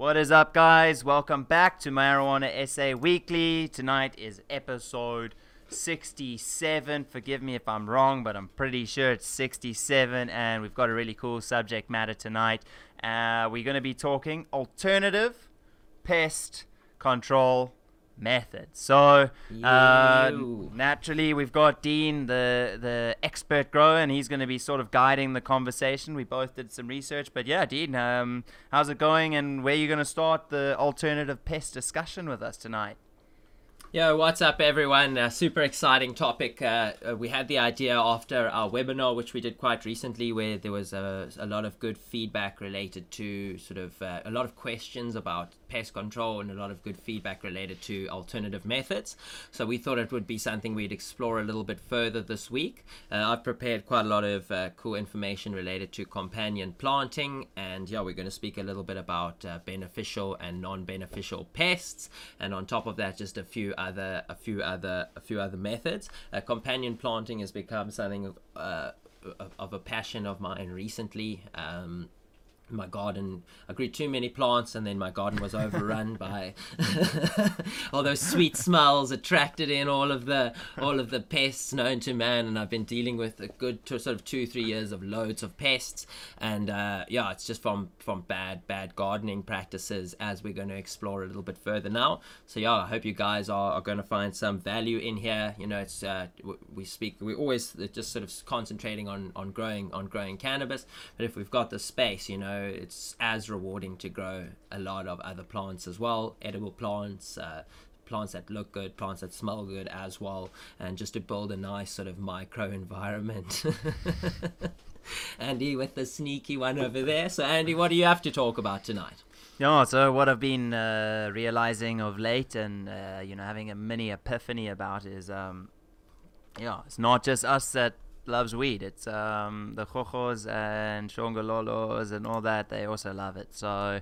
What is up, guys? Welcome back to Marijuana SA Weekly. Tonight is episode 67. Forgive me if I'm wrong, but I'm pretty sure it's 67, and we've got a really cool subject matter tonight. Uh, we're going to be talking alternative pest control methods. So uh, naturally, we've got Dean, the the expert grower, and he's going to be sort of guiding the conversation. We both did some research, but yeah, Dean, um, how's it going, and where are you going to start the alternative pest discussion with us tonight? Yo, what's up, everyone? Uh, super exciting topic. Uh, uh, we had the idea after our webinar, which we did quite recently, where there was a, a lot of good feedback related to sort of uh, a lot of questions about pest control and a lot of good feedback related to alternative methods. So we thought it would be something we'd explore a little bit further this week. Uh, I've prepared quite a lot of uh, cool information related to companion planting, and yeah, we're going to speak a little bit about beneficial and non-beneficial pests, and on top of that, just a few other a few other a few other methods. Uh, companion planting has become something of, uh, of- a passion of mine recently. Um, my garden I grew too many plants and then my garden was overrun by all those sweet smells attracted in all of the all of the pests known to man. And I've been dealing with a good two, sort of two three years of loads of pests. And uh, yeah it's just from from bad bad gardening practices as we're going to explore a little bit further now. So yeah I hope you guys are, are going to find some value in here. You know it's uh, we speak we're always just sort of concentrating on on growing on growing cannabis. But if we've got the space you know it's as rewarding to grow a lot of other plants as well edible plants uh, plants that look good plants that smell good as well and just to build a nice sort of micro environment Andy with the sneaky one over there. So, Andy, what do you have to talk about tonight? Yeah, so what I've been uh, realizing of late and, uh, you know, having a mini epiphany about is, um, yeah, it's not just us that loves weed. It's um, the Chojos and Shongololos and all that. They also love it. So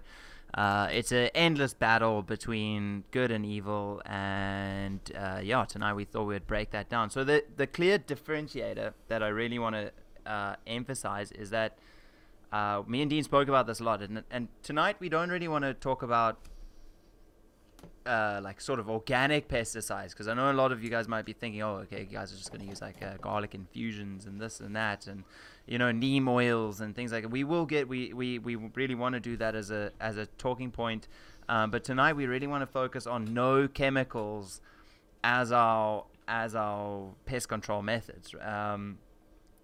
uh, it's an endless battle between good and evil. And, uh, yeah, tonight we thought we'd break that down. So the, the clear differentiator that I really want to uh, emphasize is that uh, me and Dean spoke about this a lot, and, and tonight we don't really want to talk about uh, like sort of organic pesticides because I know a lot of you guys might be thinking, oh, okay, you guys are just going to use like uh, garlic infusions and this and that, and you know neem oils and things like that. We will get we we, we really want to do that as a as a talking point, um, but tonight we really want to focus on no chemicals as our as our pest control methods. Um,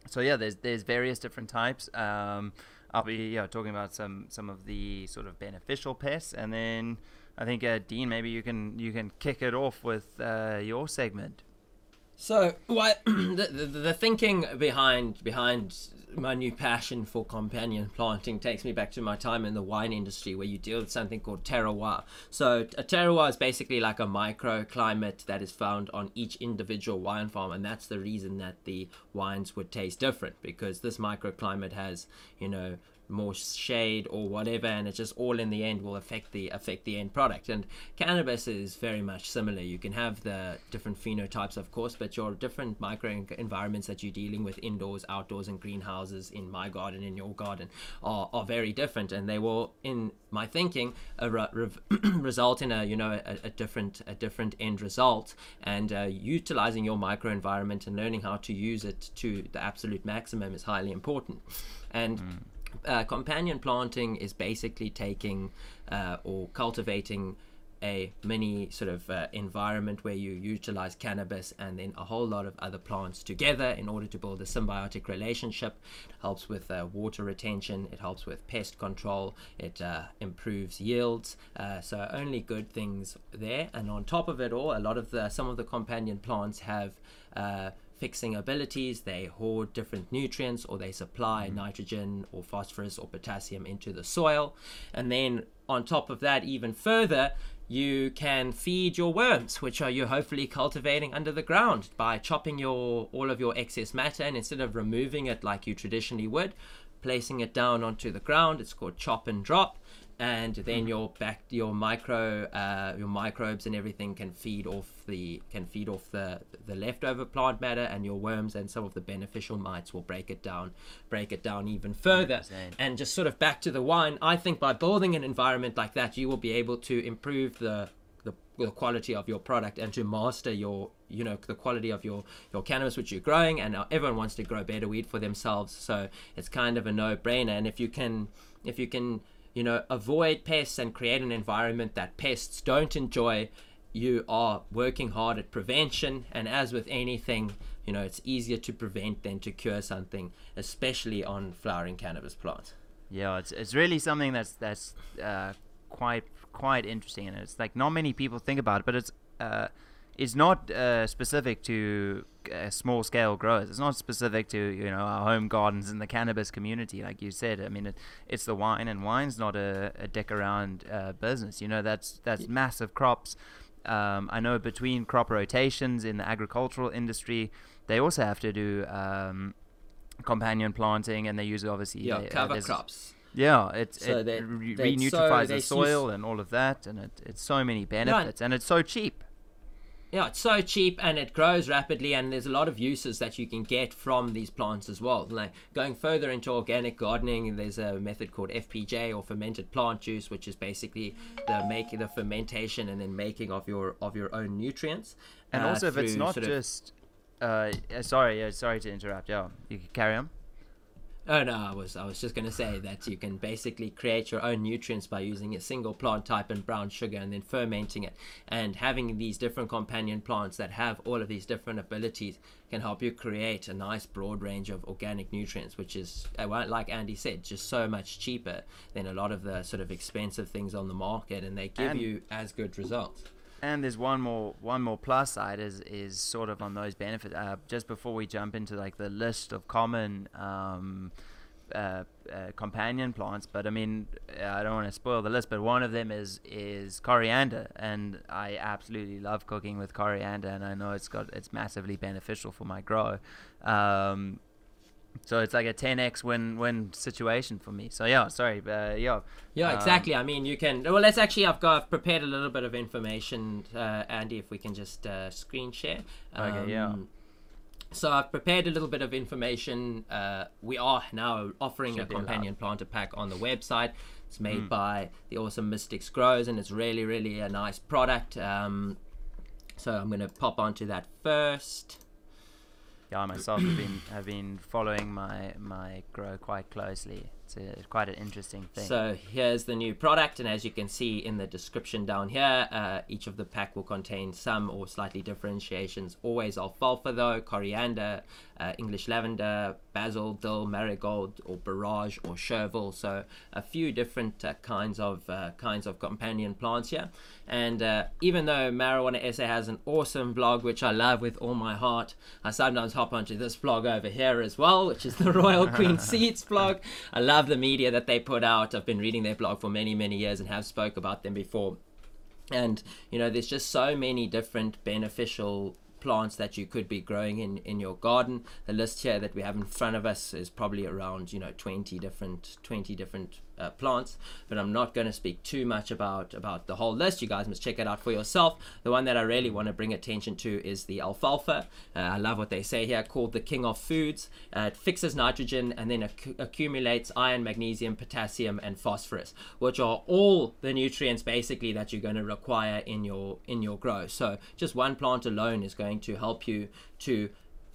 so yeah, there's there's various different types. Um, I'll be yeah talking about some some of the sort of beneficial pests, and then I think uh, Dean, maybe you can you can kick it off with uh, your segment. So, what the, the, the thinking behind behind my new passion for companion planting takes me back to my time in the wine industry, where you deal with something called terroir. So, a terroir is basically like a microclimate that is found on each individual wine farm, and that's the reason that the wines would taste different because this microclimate has, you know, more shade or whatever and it just all in the end will affect the affect the end product. And cannabis is very much similar. You can have the different phenotypes of course but your different micro environments that you're dealing with indoors outdoors and greenhouses in my garden in your garden are, are very different. And they will in my thinking re- result in a you know a, a different a different end result. And uh, utilizing your micro environment and learning how to use it to the absolute maximum is highly important. And uh, companion planting is basically taking uh, or cultivating a mini sort of uh, environment where you utilize cannabis and then a whole lot of other plants together in order to build a symbiotic relationship. It helps with uh, water retention, it helps with pest control, it uh, improves yields. Uh, so only good things there. And on top of it all, a lot of the some of the companion plants have uh, fixing abilities. They hoard different nutrients or they supply mm-hmm. nitrogen or phosphorus or potassium into the soil. And then on top of that, even further, you can feed your worms, which are you hopefully cultivating under the ground by chopping your all of your excess matter and instead of removing it like you traditionally would, placing it down onto the ground. It's called chop and drop. And then your back your micro uh, your microbes and everything can feed off the can feed off the the leftover plant matter and your worms and some of the beneficial mites will break it down break it down even further. 100%. and just sort of back to the wine i think by building an environment like that you will be able to improve the the, the quality of your product and to master your you know the quality of your your cannabis which you're growing and everyone wants to grow better weed for themselves. So it's kind of a no-brainer. And if you can if you can you know avoid pests and create an environment that pests don't enjoy. You are working hard at prevention and as with anything you know it's easier to prevent than to cure something especially on flowering cannabis plants. Yeah, it's it's really something that's that's uh, quite quite interesting, and it's like not many people think about it, but it's uh, it's not uh, specific to uh, small scale growers. It's not specific to you know our home gardens and the cannabis community, like you said. I mean, it, it's the wine, and wine's not a, a dick around uh, business. You know, that's that's massive crops. Um, I know between crop rotations in the agricultural industry, they also have to do um, companion planting, and they use obviously yeah uh, cover crops yeah, it So it they- re- they- so the soil and all of that, and it, it's so many benefits, and it's so cheap. Yeah, it's so cheap and it grows rapidly, and there's a lot of uses that you can get from these plants as well. Like going further into organic gardening, there's a method called FPJ or fermented plant juice, which is basically the making the fermentation and then making of your of your own nutrients. And uh, also, if it's not just, uh, uh, sorry, uh, sorry to interrupt. Yeah, you can carry on. Oh no, I was I was just gonna say that you can basically create your own nutrients by using a single plant type and brown sugar and then fermenting it. And having these different companion plants that have all of these different abilities can help you create a nice broad range of organic nutrients, which is uh, like Andy said, just so much cheaper than a lot of the sort of expensive things on the market, and they give And- you as good results. And there's one more one more plus side is is sort of on those benefits. Uh, just before we jump into like the list of common um, uh, uh, companion plants, but I mean I don't want to spoil the list, but one of them is is coriander, and I absolutely love cooking with coriander, and I know it's got it's massively beneficial for my grow. Um, so it's like a 10x win win situation for me. So yeah, sorry, uh, yeah. Yeah, Um, exactly. I mean, you can. Well, let's actually. I've got I've prepared a little bit of information, uh, Andy. If we can just uh, screen share. Okay, yeah. Um, So I've prepared a little bit of information. Uh, we are now offering Should a companion allowed. companion planter pack on the website. It's made Hmm. by the awesome Mystics Grows, and it's really, really a nice product. Um, so I'm going to pop onto that first. Yeah, I myself have been have been following my my grow quite closely. It's a, quite an interesting thing. So here's the new product, and as you can see in the description down here, uh, each of the pack will contain some or slightly differentiations. Always alfalfa though, coriander, uh, English lavender, basil, dill, marigold, or borage or chervil. So a few different uh, kinds of uh, kinds of companion plants here. And uh, even though Marijuana SA has an awesome blog, which I love with all my heart, I sometimes hop onto this blog over here as well, which is the Royal Queen Seeds blog. I love the media that they put out. I've been reading their blog for many, many years and have spoke about them before. And you know, there's just so many different beneficial plants that you could be growing in in your garden. The list here that we have in front of us is probably around you know 20 different 20 different uh, plants. But I'm not going to speak too much about about the whole list. You guys must check it out for yourself. The one that I really want to bring attention to is the alfalfa. Uh, I love what they say here, called the king of foods. Uh, it fixes nitrogen and then acc- accumulates iron, magnesium, potassium, and phosphorus, which are all the nutrients basically that you're going to require in your in your grow. So just one plant alone is going to help you to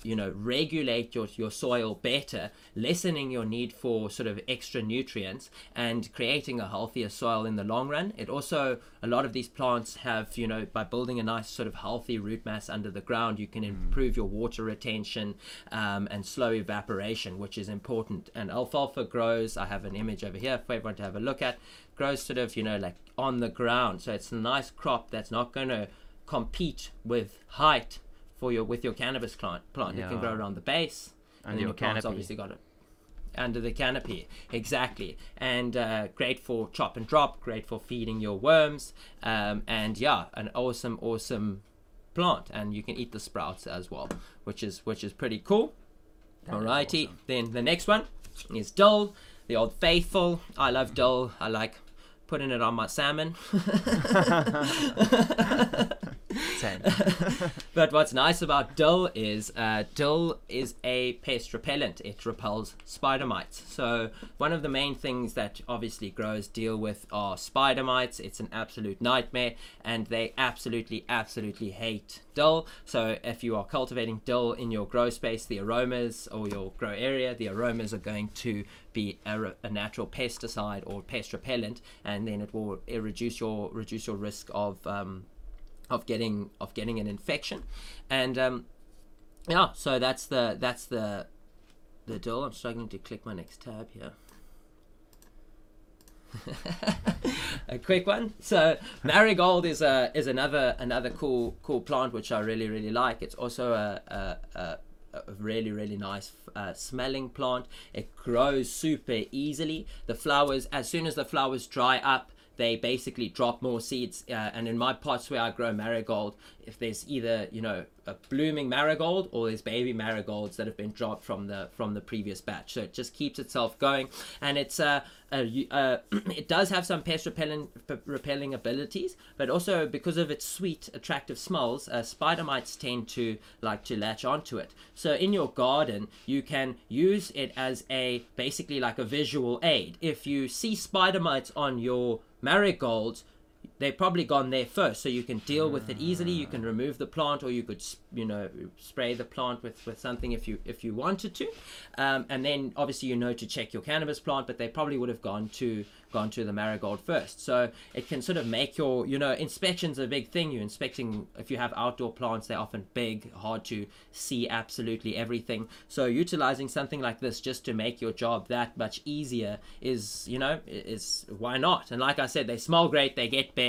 you know regulate your, your soil better lessening your need for sort of extra nutrients and creating a healthier soil in the long run. It also a lot of these plants have you know by building a nice sort of healthy root mass under the ground you can improve your water retention um, and slow evaporation which is important. And alfalfa grows i have an image over here for everyone to have a look at grows sort of you know like on the ground. So it's a nice crop that's not going to compete with height for your with your cannabis plant. Plant it can Yeah. grow around the base, And then your plant's canopy. obviously got it under the canopy exactly and uh, great for chop and drop great for feeding your worms um, and yeah an awesome awesome plant and you can eat the sprouts as well which is which is pretty cool is Alrighty, awesome. then the next one is dill, the old faithful. I love dill. I like putting it on my salmon. Same. But what's nice about dill is uh, dill is a pest repellent. It repels spider mites. So one of the main things that obviously growers deal with are spider mites. It's an absolute nightmare, and they absolutely, absolutely hate dill. So if you are cultivating dill in your grow space, the aromas or your grow area, the aromas are going to be a, a natural pesticide or pest repellent, and then it will reduce your reduce your risk of um, of getting of getting an infection, and um, yeah, so that's the that's the the dill. I'm struggling to click my next tab here. a quick one. So marigold is a is another another cool cool plant which I really really like. It's also a a, a, a really really nice uh, smelling plant. It grows super easily. The flowers as soon as the flowers dry up they basically drop more seeds. Uh, and in my pots where I grow marigold, if there's either you know a blooming marigold or there's baby marigolds that have been dropped from the from the previous batch, so it just keeps itself going. And it's uh, a, uh it does have some pest repelling repelling abilities, but also because of its sweet, attractive smells, uh, spider mites tend to like to latch onto it. So in your garden, you can use it as a basically like a visual aid. If you see spider mites on your marigolds they've probably gone there first so you can deal with it easily. You can remove the plant or you could you know spray the plant with with something if you if you wanted to. Um, and then obviously you know to check your cannabis plant but they probably would have gone to gone to the marigold first. So it can sort of make your you know inspections a big thing. You're inspecting if you have outdoor plants they're often big hard to see absolutely everything. So utilizing something like this just to make your job that much easier is you know is why not? And like i said they smell great they get big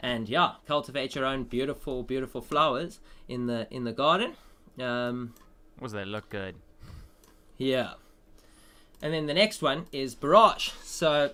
and yeah cultivate your own beautiful beautiful flowers in the in the garden um Was they look good? yeah. And then the next one is borage. So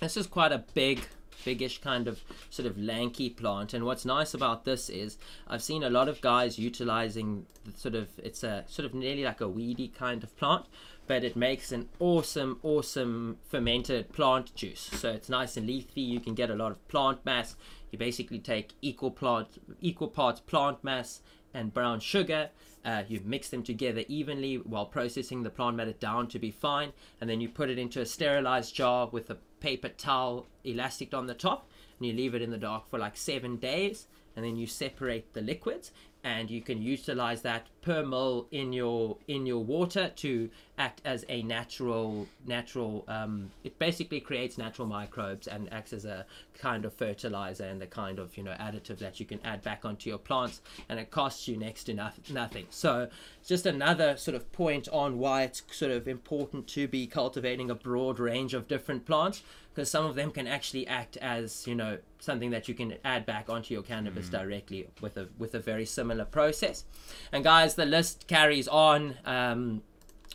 this is quite a big, biggish kind of sort of lanky plant. And what's nice about this is I've seen a lot of guys utilizing the sort of it's a sort of nearly like a weedy kind of plant, but it makes an awesome, awesome fermented plant juice. So it's nice and leafy. You can get a lot of plant mass. You basically take equal plant, equal parts plant mass and brown sugar. Uh, you mix them together evenly while processing the plant matter down to be fine, and then you put it into a sterilized jar with a paper towel elastic on the top, and you leave it in the dark for like seven days, and then you separate the liquids, and you can utilize that per mil in your in your water to act as a natural natural um, it basically creates natural microbes and acts as a kind of fertilizer and a kind of you know additive that you can add back onto your plants and it costs you next to noth- nothing. So just another sort of point on why it's sort of important to be cultivating a broad range of different plants because some of them can actually act as you know something that you can add back onto your cannabis directly with a with a very similar process. And guys the list carries on. Um,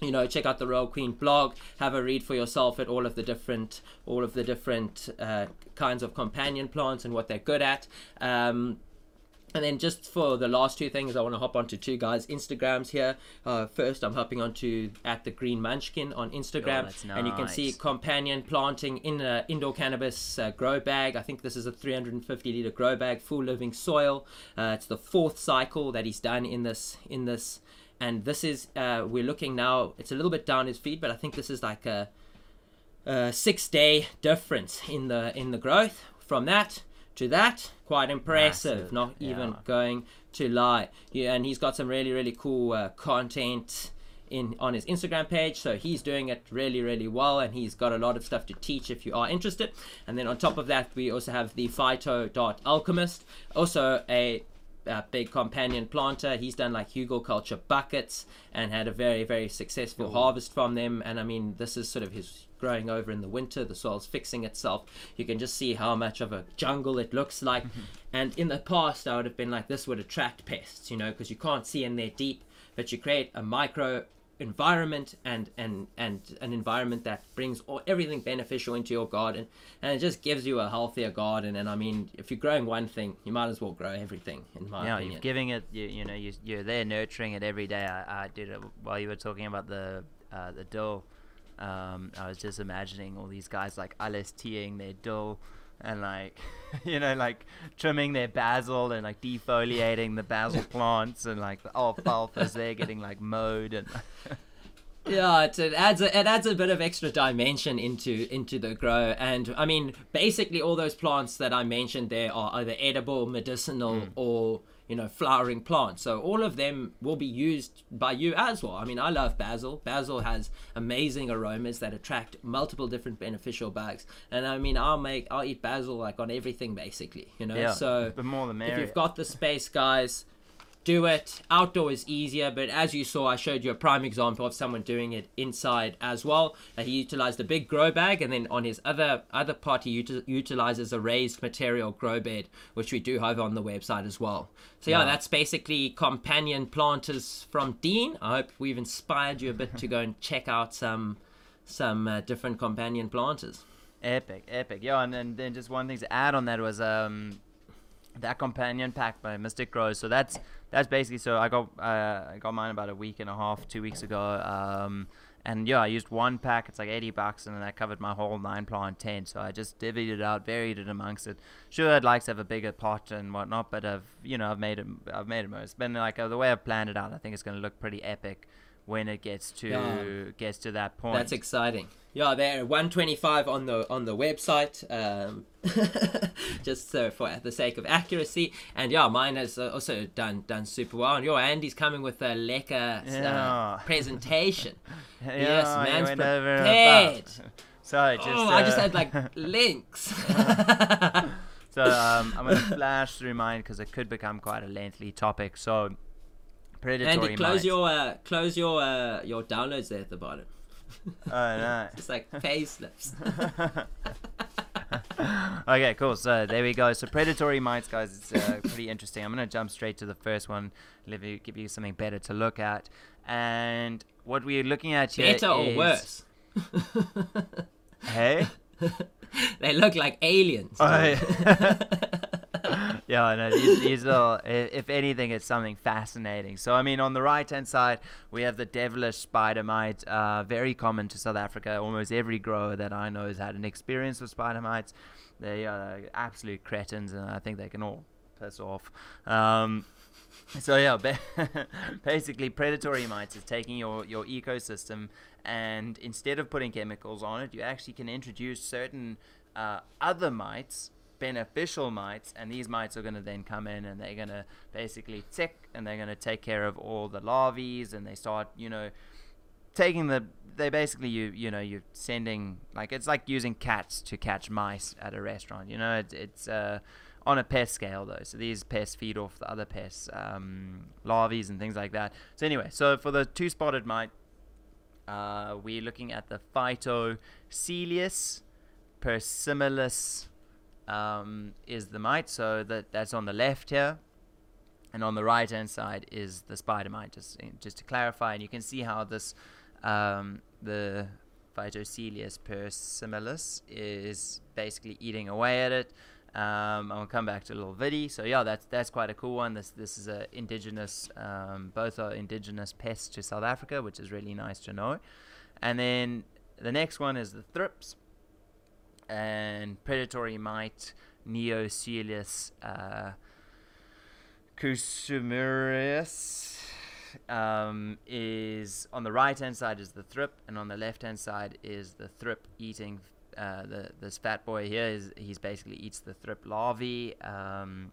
you know check out the royal queen blog. Have a read for yourself at all of the different all of the different uh, kinds of companion plants and what they're good at. Um, and then just for the last two things, I want to hop onto two guys' Instagrams here. Uh, first, I'm hopping onto at the Green Munchkin on Instagram, Oh, that's and you can see companion planting in an indoor cannabis uh, grow bag. I think this is a 350 liter grow bag, full living soil. Uh, it's the fourth cycle that he's done in this in this, and this is uh, we're looking now. It's a little bit down his feet, but I think this is like a, a six day difference in the in the growth from that to that. Quite impressive. Massive, Not even yeah. going to lie. Yeah, and he's got some really really cool uh, content in on his Instagram page. So he's doing it really really well, and he's got a lot of stuff to teach if you are interested. And then on top of that, we also have the Phyto Dot Alchemist, also a uh, big companion planter. He's done like hugelkultur buckets and had a very, very successful harvest from them. And I mean, this is sort of his growing over in the winter. The soil's fixing itself. You can just see how much of a jungle it looks like. and in the past, I would have been like, this would attract pests, you know, because you can't see in there deep. But you create a micro environment and and and an environment that brings all, everything beneficial into your garden and it just gives you a healthier garden and i mean if you're growing one thing you might as well grow everything in my Yeah, opinion you're giving it. You, you know, you, you're there nurturing it every day. I, I did it while you were talking about the uh, the dill. Um, I was just imagining all these guys like Alice LSTing their dill and like you know like trimming their basil and like defoliating the basil plants and like the alfalfa's there getting like mowed and yeah, it, it adds a, it adds a bit of extra dimension into into the grow, and I mean, basically all those plants that I mentioned there are either edible, medicinal, Hmm. or you know flowering plants. So all of them will be used by you as well. I mean, I love basil. Basil has amazing aromas that attract multiple different beneficial bugs, and I mean, I'll make I'll eat basil like on everything basically. You know, yeah so the more the if you've got the space, guys, do it. Outdoor is easier, but as you saw, I showed you a prime example of someone doing it inside as well. Uh, he utilized a big grow bag, and then on his other other part, he uti- utilizes a raised material grow bed, which we do have on the website as well. So yeah, Yeah. that's basically companion planters from Dean. I hope we've inspired you a bit to go and check out some some uh, different companion planters. Epic, epic. Yeah, and then, then just one thing to add on that was um that companion pack by Mystic Grow. So that's that's basically so I got uh, I got mine about a week and a half, two weeks ago. Um and yeah, I used one pack. It's like eighty bucks, and then that covered my whole nine plant tent. So I just divvied it out, varied it amongst it. Sure, I'd like to have a bigger pot and whatnot, but I've you know I've made it. I've made it. It's been like uh, the way I've planned it out. I think it's going to look pretty epic when it gets to Yeah. gets to that point. That's exciting. Yeah, they're 125 on the on the website. Um, just so for the sake of accuracy, and yeah, mine has uh, also done done super well. And your Andy's coming with a lekker Yeah. uh, presentation. Yeah, yes, man's prepared. above. So just, oh, I just uh, had like links. so um, I'm gonna flash through mine because it could become quite a lengthy topic. So predatory Andy, close mites. your uh, close your uh, your downloads there at the bottom. Oh no. It's like pay slips. okay, cool. So there we go. So predatory mites, guys, it's uh, pretty interesting. I'm gonna jump straight to the first one, Let me give you something better to look at. And what we're looking at here Better or is- worse? Hey. they look like aliens. Oh, dude. Yeah, no, these, these are, i- if anything, it's something fascinating. So, I mean, on the right hand side, we have the devilish spider mite, uh, very common to South Africa. Almost every grower that I know has had an experience with spider mites. They are absolute cretins, and I think they can all piss off. Um, so yeah, basically, predatory mites is taking your, your ecosystem, and instead of putting chemicals on it, you actually can introduce certain uh, other mites, beneficial mites, and these mites are going to then come in and they're going to basically tick, and they're going to take care of all the larvae, and they start, you know, taking the. They basically you you know you're sending like it's like using cats to catch mice at a restaurant. You know, it, it's uh, on a pest scale though. So these pests feed off the other pests, um, larvae and things like that. So anyway, so for the two spotted mite, uh, we're looking at the Phytoseiulus persimilis um, is the mite. So that that's on the left here. And on the right hand side is the spider mite, just, just to clarify. And you can see how this, um, the Phytoseiulus persimilis is basically eating away at it. Um, I'll come back to a little video. So yeah, that's that's quite a cool one. This this is a indigenous. Um, both are indigenous pests to South Africa, which is really nice to know. And then the next one is the thrips and predatory mite Neoseiulus uh, um, is on the right hand side is the thrip, and on the left hand side is the thrip eating. Uh, the this fat boy here is he's basically eats the thrip larvae. Um,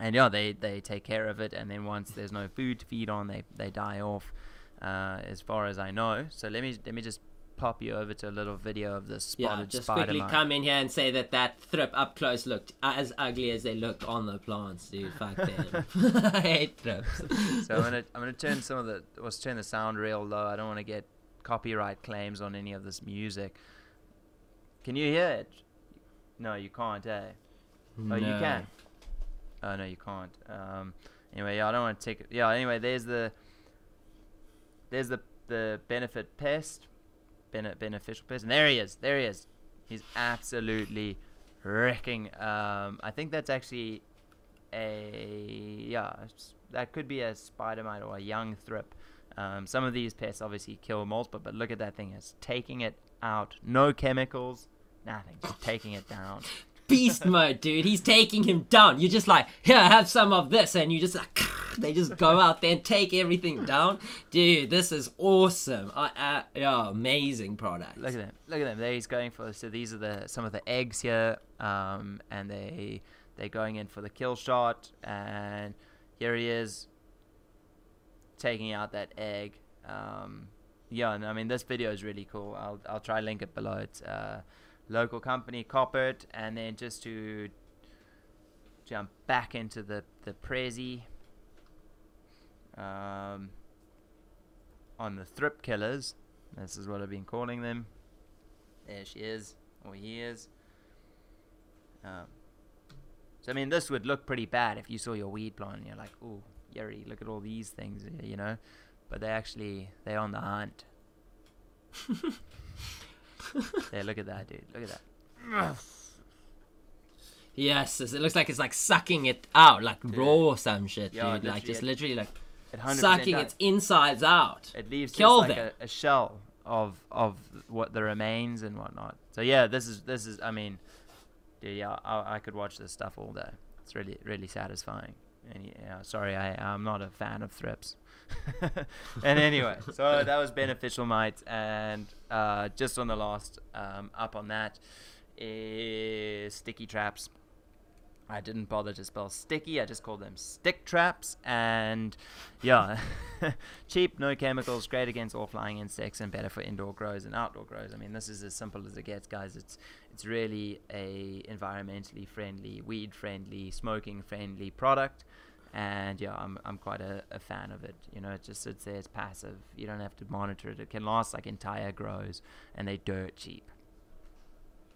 and yeah, they, they take care of it, and then once there's no food to feed on, they, they die off, uh, as far as I know. So let me let me just pop you over to a little video of this Yeah, spotted just spider quickly mite. come in here and say that that thrip up close looked as ugly as they look on the plants, dude. Fuck them. I hate thrips. So I'm gonna I'm gonna turn some of the let's turn the sound real low. I don't want to get copyright claims on any of this music. Can you hear it? No, you can't, eh? Oh, you No. can. Oh no, you can't. Um, anyway, yeah, I don't want to take it. Yeah, anyway, there's the there's the the benefit pest, bene- beneficial pest, and there he is. There he is. He's absolutely wrecking. Um, I think that's actually a yeah, that could be a spider mite or a young thrip. Um, some of these pests obviously kill multiple, but look at that thing. It's taking it out. No chemicals, nothing. Just taking it down. Beast mode, dude. He's taking him down. You're just like, here, I have some of this, and you just like, they just go out there and take everything down, dude. This is awesome. I, uh, yeah, amazing product. Look at them. Look at them. There he's going for. So these are the some of the eggs here, um, and they they're going in for the kill shot, and here he is taking out that egg. Um, yeah, and I mean this video is really cool. I'll I'll try link it below. It's uh, local company Koppert, and then just to jump back into the the Prezi. Um, on the thrip killers, this is what I've been calling them. There she is, or he is. Um, so I mean, this would look pretty bad if you saw your weed plant and you're like, "Oh, Yuri, look at all these things," you know. But they actually they're on the hunt. yeah, look at that, dude. Look at that. Yes, it looks like it's like sucking it out, like raw or some shit, Yeah, dude. Like just it- literally like It sucking does. its insides out. It leaves Kill just like a, a shell of of what the remains and whatnot. So yeah, this is this is. I mean, dude, yeah, I, I could watch this stuff all day. It's really really satisfying. And yeah, sorry, I I'm not a fan of thrips. and anyway, so that was beneficial mites, and uh, just on the last um, up on that is sticky traps. I didn't bother to spell sticky. I just called them stick traps. And yeah, cheap, no chemicals, great against all flying insects, and better for indoor grows and outdoor grows. I mean, this is as simple as it gets, guys. It's it's really a environmentally friendly, weed friendly, smoking friendly product. And yeah, I'm I'm quite a, a fan of it. You know, it just sits there. It's passive. You don't have to monitor it. It can last like entire grows, and they're dirt cheap.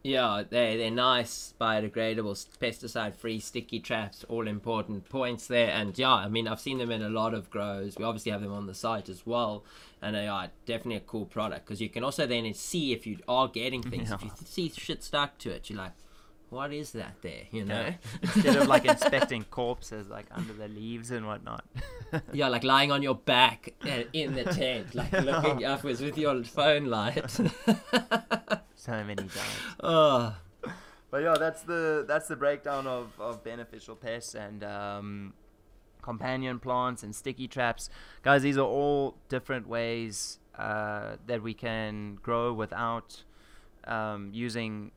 Yeah, they they're nice, biodegradable, pesticide-free sticky traps. All important points there. And yeah, I mean, I've seen them in a lot of grows. We obviously have them on the site as well, and they are definitely a cool product because you can also then see if you are getting things. If you see shit stuck to it, you're like, what is that there? You know? Yeah. Instead of like inspecting corpses like under the leaves and whatnot. Yeah, like lying on your back in the tent, like looking upwards with your phone light. so many times. oh, But yeah, that's the that's the breakdown of, of beneficial pests and um, companion plants and sticky traps. Guys, these are all different ways uh, that we can grow without um, using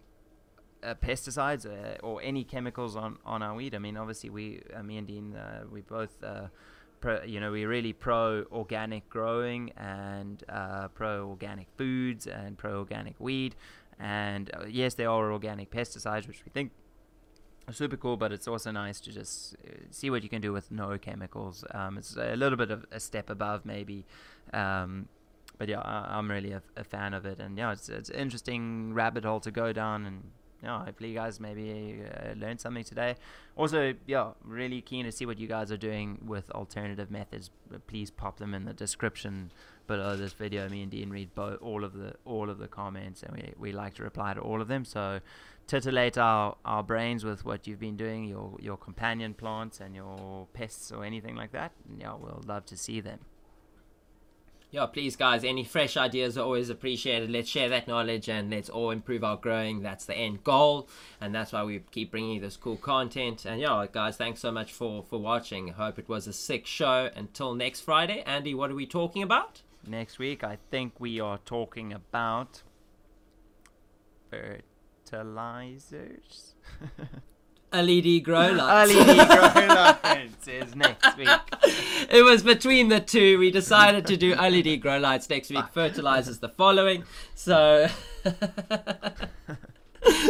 uh, pesticides uh, or any chemicals on, on our weed. I mean, obviously, we, uh, me and Dean, uh, we both, pro, you know, we're really pro organic growing and pro organic foods and pro organic weed. And yes, there are organic pesticides, which we think are super cool, but it's also nice to just see what you can do with no chemicals. Um, it's a little bit of a step above, maybe. Um, but yeah, I, I'm really a, a fan of it, and yeah, it's it's an interesting rabbit hole to go down, and yeah, hopefully you guys maybe uh, learned something today. Also, yeah, really keen to see what you guys are doing with alternative methods. Please pop them in the description below this video. Me and Dean read bo- all of the all of the comments, and we we like to reply to all of them. So titillate our, our brains with what you've been doing, your your companion plants and your pests or anything like that. And yeah, we'll love to see them. Yeah, please, guys, any fresh ideas are always appreciated. Let's share that knowledge and let's all improve our growing. That's the end goal, and that's why we keep bringing you this cool content. And yeah, guys, thanks so much for for watching. Hope it was a sick show. Until next Friday, Andy, what are we talking about? Next week, I think we are talking about fertilizers. LED grow lights. LED grow lights is next week. it was between the two. We decided to do LED grow lights next week. Fertilizers the following. So.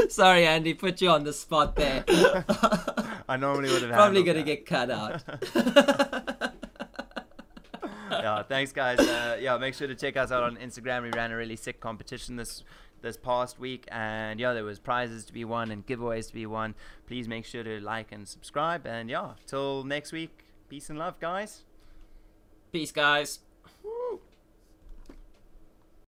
Sorry, Andy, put you on the spot there. I normally would have Probably handled gonna get cut out. yeah, thanks guys. Uh, yeah, make sure to check us out on Instagram. We ran a really sick competition this this past week, and yeah, there was prizes to be won and giveaways to be won. Please make sure to like and subscribe. And yeah, till next week, peace and love, guys. Peace, guys.